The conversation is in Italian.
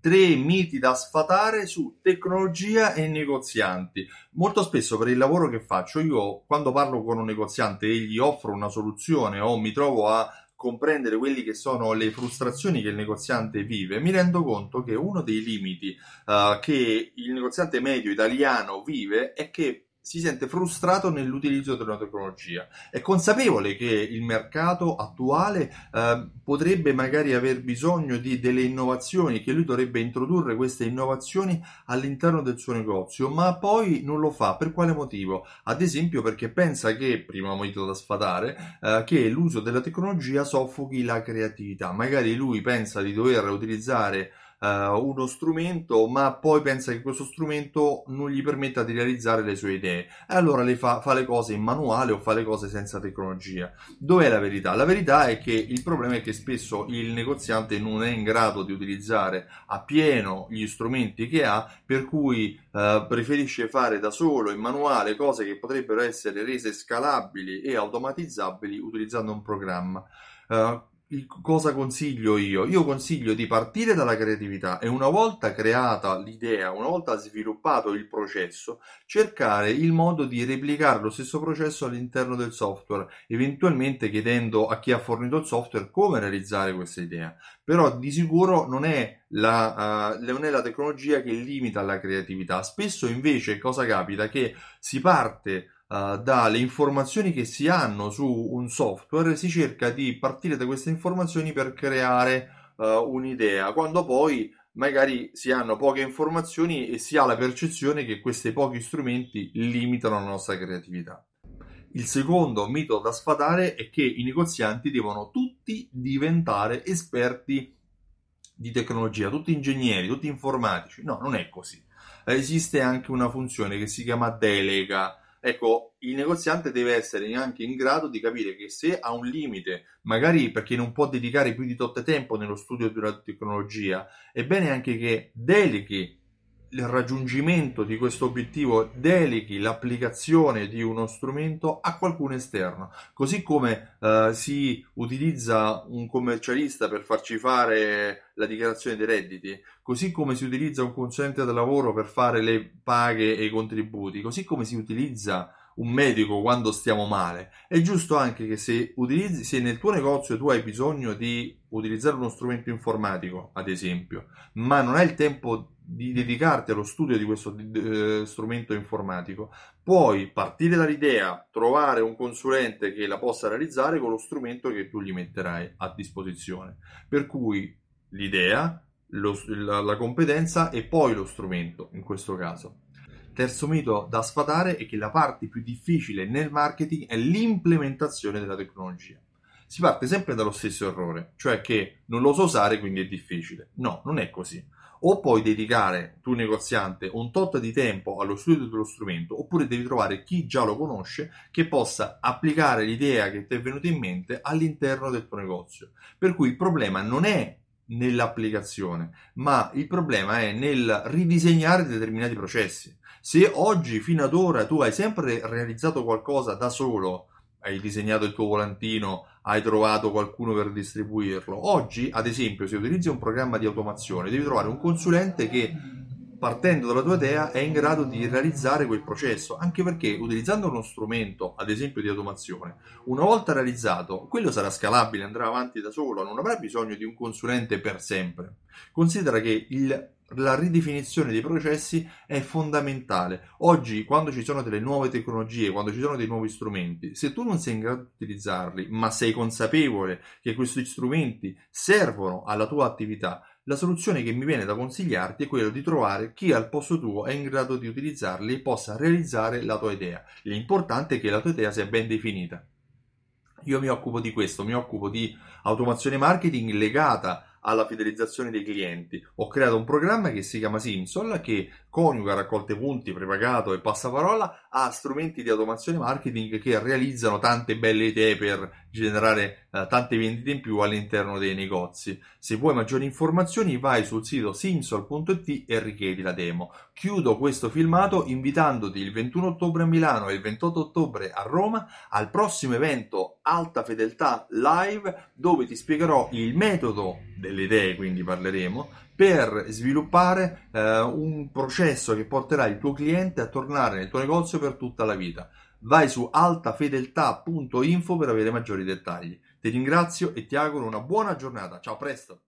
tre miti da sfatare su tecnologia e negozianti. Molto spesso per il lavoro che faccio, io quando parlo con un negoziante e gli offro una soluzione o mi trovo a comprendere quelli che sono le frustrazioni che il negoziante vive, mi rendo conto che uno dei limiti uh, che il negoziante medio italiano vive è che si sente frustrato nell'utilizzo della tecnologia. È consapevole che il mercato attuale eh, potrebbe magari aver bisogno di delle innovazioni, che lui dovrebbe introdurre queste innovazioni all'interno del suo negozio, ma poi non lo fa. Per quale motivo? Ad esempio perché pensa che, primo motivo da sfatare, eh, che l'uso della tecnologia soffochi la creatività. Magari lui pensa di dover utilizzare uh, uno strumento, ma poi pensa che questo strumento non gli permetta di realizzare le sue idee. E allora fa, fa le cose in manuale o fa le cose senza tecnologia. Dov'è la verità? La verità è che il problema è che spesso il negoziante non è in grado di utilizzare a pieno gli strumenti che ha, per cui uh, preferisce fare da solo in manuale cose che potrebbero essere rese scalabili e automatizzabili utilizzando un programma. Uh, cosa consiglio io? Io consiglio di partire dalla creatività e una volta creata l'idea, una volta sviluppato il processo, cercare il modo di replicare lo stesso processo all'interno del software, eventualmente chiedendo a chi ha fornito il software come realizzare questa idea. Però di sicuro non è la, uh, non è la tecnologia che limita la creatività. Spesso invece cosa capita? Che si parte uh, dalle informazioni che si hanno su un software, si cerca di partire da queste informazioni per creare uh, un'idea, quando poi magari si hanno poche informazioni e si ha la percezione che questi pochi strumenti limitano la nostra creatività. Il secondo mito da sfatare è che i negozianti devono tutti diventare esperti di tecnologia, tutti ingegneri, tutti informatici. No, non è così. Esiste anche una funzione che si chiama delega, Ecco, il negoziante deve essere anche in grado di capire che se ha un limite, magari perché non può dedicare più di tot tempo nello studio di una tecnologia, è bene anche che deleghi il raggiungimento di questo obiettivo deleghi l'applicazione di uno strumento a qualcuno esterno, così come eh, si utilizza un commercialista per farci fare la dichiarazione dei redditi, così come si utilizza un consulente del lavoro per fare le paghe e i contributi, così come si utilizza un medico quando stiamo male. È giusto anche che se, utilizzi, se nel tuo negozio tu hai bisogno di utilizzare uno strumento informatico, ad esempio, ma non hai il tempo di dedicarti allo studio di questo eh, strumento informatico, puoi partire dall'idea, trovare un consulente che la possa realizzare con lo strumento che tu gli metterai a disposizione. Per cui l'idea, lo, la, la competenza e poi lo strumento in questo caso. Terzo mito da sfatare è che la parte più difficile nel marketing è l'implementazione della tecnologia. Si parte sempre dallo stesso errore, cioè che non lo so usare quindi è difficile. No, non è così o puoi dedicare tu negoziante un tot di tempo allo studio dello strumento oppure devi trovare chi già lo conosce che possa applicare l'idea che ti è venuta in mente all'interno del tuo negozio. Per cui il problema non è nell'applicazione, ma il problema è nel ridisegnare determinati processi. Se oggi fino ad ora tu hai sempre realizzato qualcosa da solo, hai disegnato il tuo volantino, hai trovato qualcuno per distribuirlo. Oggi, ad esempio, se utilizzi un programma di automazione, devi trovare un consulente che partendo dalla tua idea è in grado di realizzare quel processo, anche perché utilizzando uno strumento, ad esempio di automazione, una volta realizzato, quello sarà scalabile, andrà avanti da solo, non avrà bisogno di un consulente per sempre. Considera che il la ridefinizione dei processi è fondamentale. Oggi, quando ci sono delle nuove tecnologie, quando ci sono dei nuovi strumenti, se tu non sei in grado di utilizzarli, ma sei consapevole che questi strumenti servono alla tua attività, la soluzione che mi viene da consigliarti è quella di trovare chi al posto tuo è in grado di utilizzarli e possa realizzare la tua idea. L'importante è che la tua idea sia ben definita. Io mi occupo di questo, mi occupo di automazione marketing legata alla fidelizzazione dei clienti. Ho creato un programma che si chiama Simsol che coniuga raccolte punti, prepagato e passaparola a strumenti di automazione marketing che realizzano tante belle idee per generare eh, tante vendite in più all'interno dei negozi. Se vuoi maggiori informazioni vai sul sito simsol.it e richiedi la demo. Chiudo questo filmato invitandoti il 21 ottobre a Milano e il 28 ottobre a Roma al prossimo evento Alta Fedeltà Live dove ti spiegherò il metodo del le idee, quindi parleremo, per sviluppare eh, un processo che porterà il tuo cliente a tornare nel tuo negozio per tutta la vita. Vai su altafedeltà.info per avere maggiori dettagli. Ti ringrazio e ti auguro una buona giornata. Ciao, presto!